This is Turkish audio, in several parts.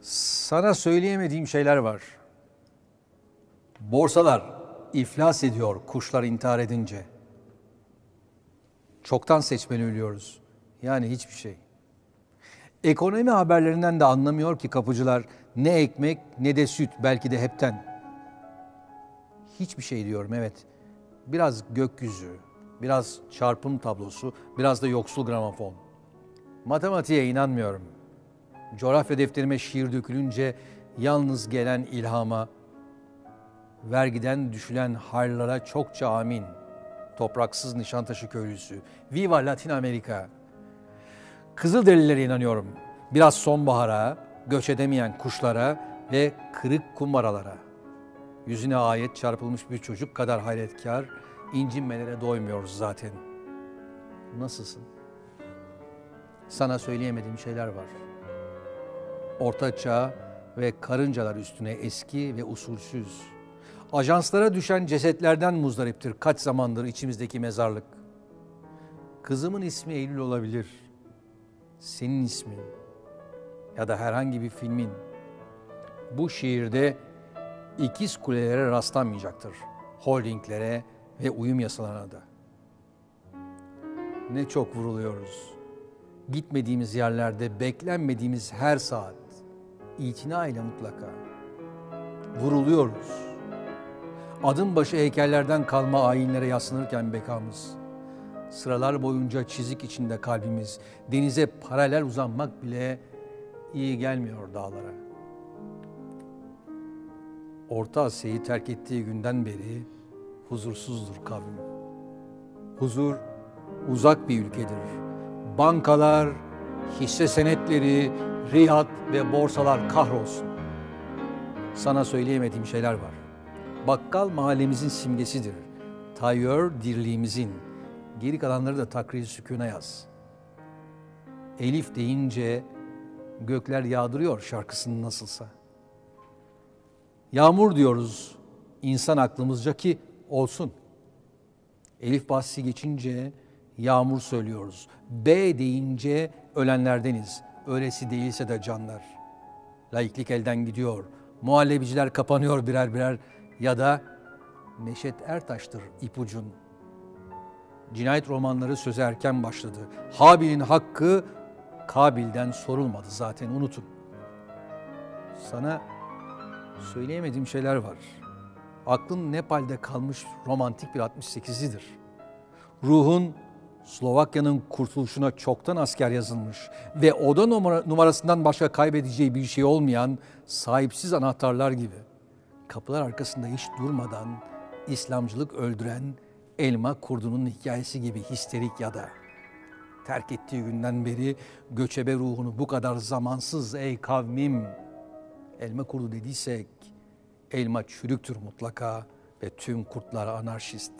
Sana söyleyemediğim şeyler var. Borsalar iflas ediyor kuşlar intihar edince. Çoktan seçmeni ölüyoruz. Yani hiçbir şey. Ekonomi haberlerinden de anlamıyor ki kapıcılar ne ekmek ne de süt belki de hepten. Hiçbir şey diyorum evet. Biraz gökyüzü, biraz çarpım tablosu, biraz da yoksul gramofon. Matematiğe inanmıyorum. Coğrafya defterime şiir dökülünce yalnız gelen ilhama, vergiden düşülen harlara çokça amin. Topraksız Nişantaşı köylüsü. Viva Latin Amerika. Kızılderililere inanıyorum. Biraz sonbahara, göç edemeyen kuşlara ve kırık kumbaralara. Yüzüne ayet çarpılmış bir çocuk kadar hayretkar, incinmelere doymuyoruz zaten. Nasılsın? Sana söyleyemediğim şeyler var. Orta çağ ve karıncalar üstüne eski ve usulsüz. Ajanslara düşen cesetlerden muzdariptir kaç zamandır içimizdeki mezarlık. Kızımın ismi Eylül olabilir. Senin ismin ya da herhangi bir filmin. Bu şiirde ikiz kulelere rastlanmayacaktır. Holdinglere ve uyum yasalarına da. Ne çok vuruluyoruz. Gitmediğimiz yerlerde beklenmediğimiz her saat itina ile mutlaka vuruluyoruz. Adım başı heykellerden kalma ayinlere yaslanırken bekamız. Sıralar boyunca çizik içinde kalbimiz. Denize paralel uzanmak bile iyi gelmiyor dağlara. Orta Asya'yı terk ettiği günden beri huzursuzdur kavim. Huzur uzak bir ülkedir. Bankalar, hisse senetleri, riyad ve borsalar kahrolsun. Sana söyleyemediğim şeyler var. Bakkal mahallemizin simgesidir. Tayyör dirliğimizin. Geri kalanları da takrir sükûna yaz. Elif deyince gökler yağdırıyor şarkısını nasılsa. Yağmur diyoruz insan aklımızca ki olsun. Elif bahsi geçince yağmur söylüyoruz. B deyince ölenlerdeniz. Öylesi değilse de canlar. Laiklik elden gidiyor. Muhallebiciler kapanıyor birer birer ya da Neşet Ertaş'tır ipucun. Cinayet romanları söze erken başladı. Habil'in hakkı Kabil'den sorulmadı zaten unutun. Sana söyleyemediğim şeyler var. Aklın Nepal'de kalmış romantik bir 68'lidir. Ruhun Slovakya'nın kurtuluşuna çoktan asker yazılmış ve oda numara, numarasından başka kaybedeceği bir şey olmayan sahipsiz anahtarlar gibi kapılar arkasında hiç durmadan İslamcılık öldüren elma kurdunun hikayesi gibi histerik ya da terk ettiği günden beri göçebe ruhunu bu kadar zamansız ey kavmim elma kurdu dediysek elma çürüktür mutlaka ve tüm kurtlar anarşist.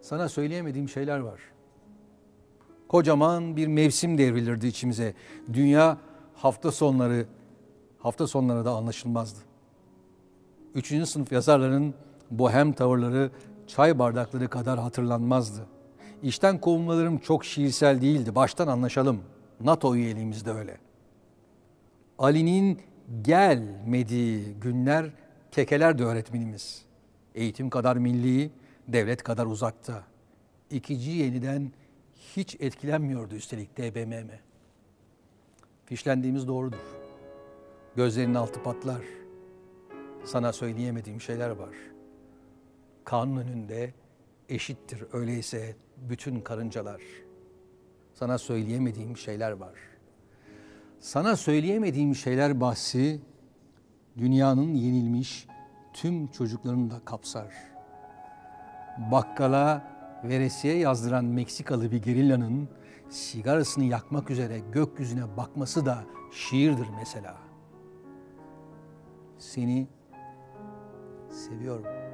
Sana söyleyemediğim şeyler var. Kocaman bir mevsim devrilirdi içimize. Dünya hafta sonları hafta sonları da anlaşılmazdı. Üçüncü sınıf yazarların bohem tavırları çay bardakları kadar hatırlanmazdı. İşten kovulmalarım çok şiirsel değildi. Baştan anlaşalım. NATO üyeliğimiz de öyle. Ali'nin gelmediği günler kekeler de öğretmenimiz. Eğitim kadar milli, devlet kadar uzakta. İkici yeniden hiç etkilenmiyordu üstelik DBMM. Fişlendiğimiz doğrudur. Gözlerinin altı patlar. Sana söyleyemediğim şeyler var. Kanun önünde eşittir öyleyse bütün karıncalar. Sana söyleyemediğim şeyler var. Sana söyleyemediğim şeyler bahsi dünyanın yenilmiş tüm çocuklarını da kapsar. Bakkala veresiye yazdıran Meksikalı bir gerillanın sigarasını yakmak üzere gökyüzüne bakması da şiirdir mesela. Seni seviyorum.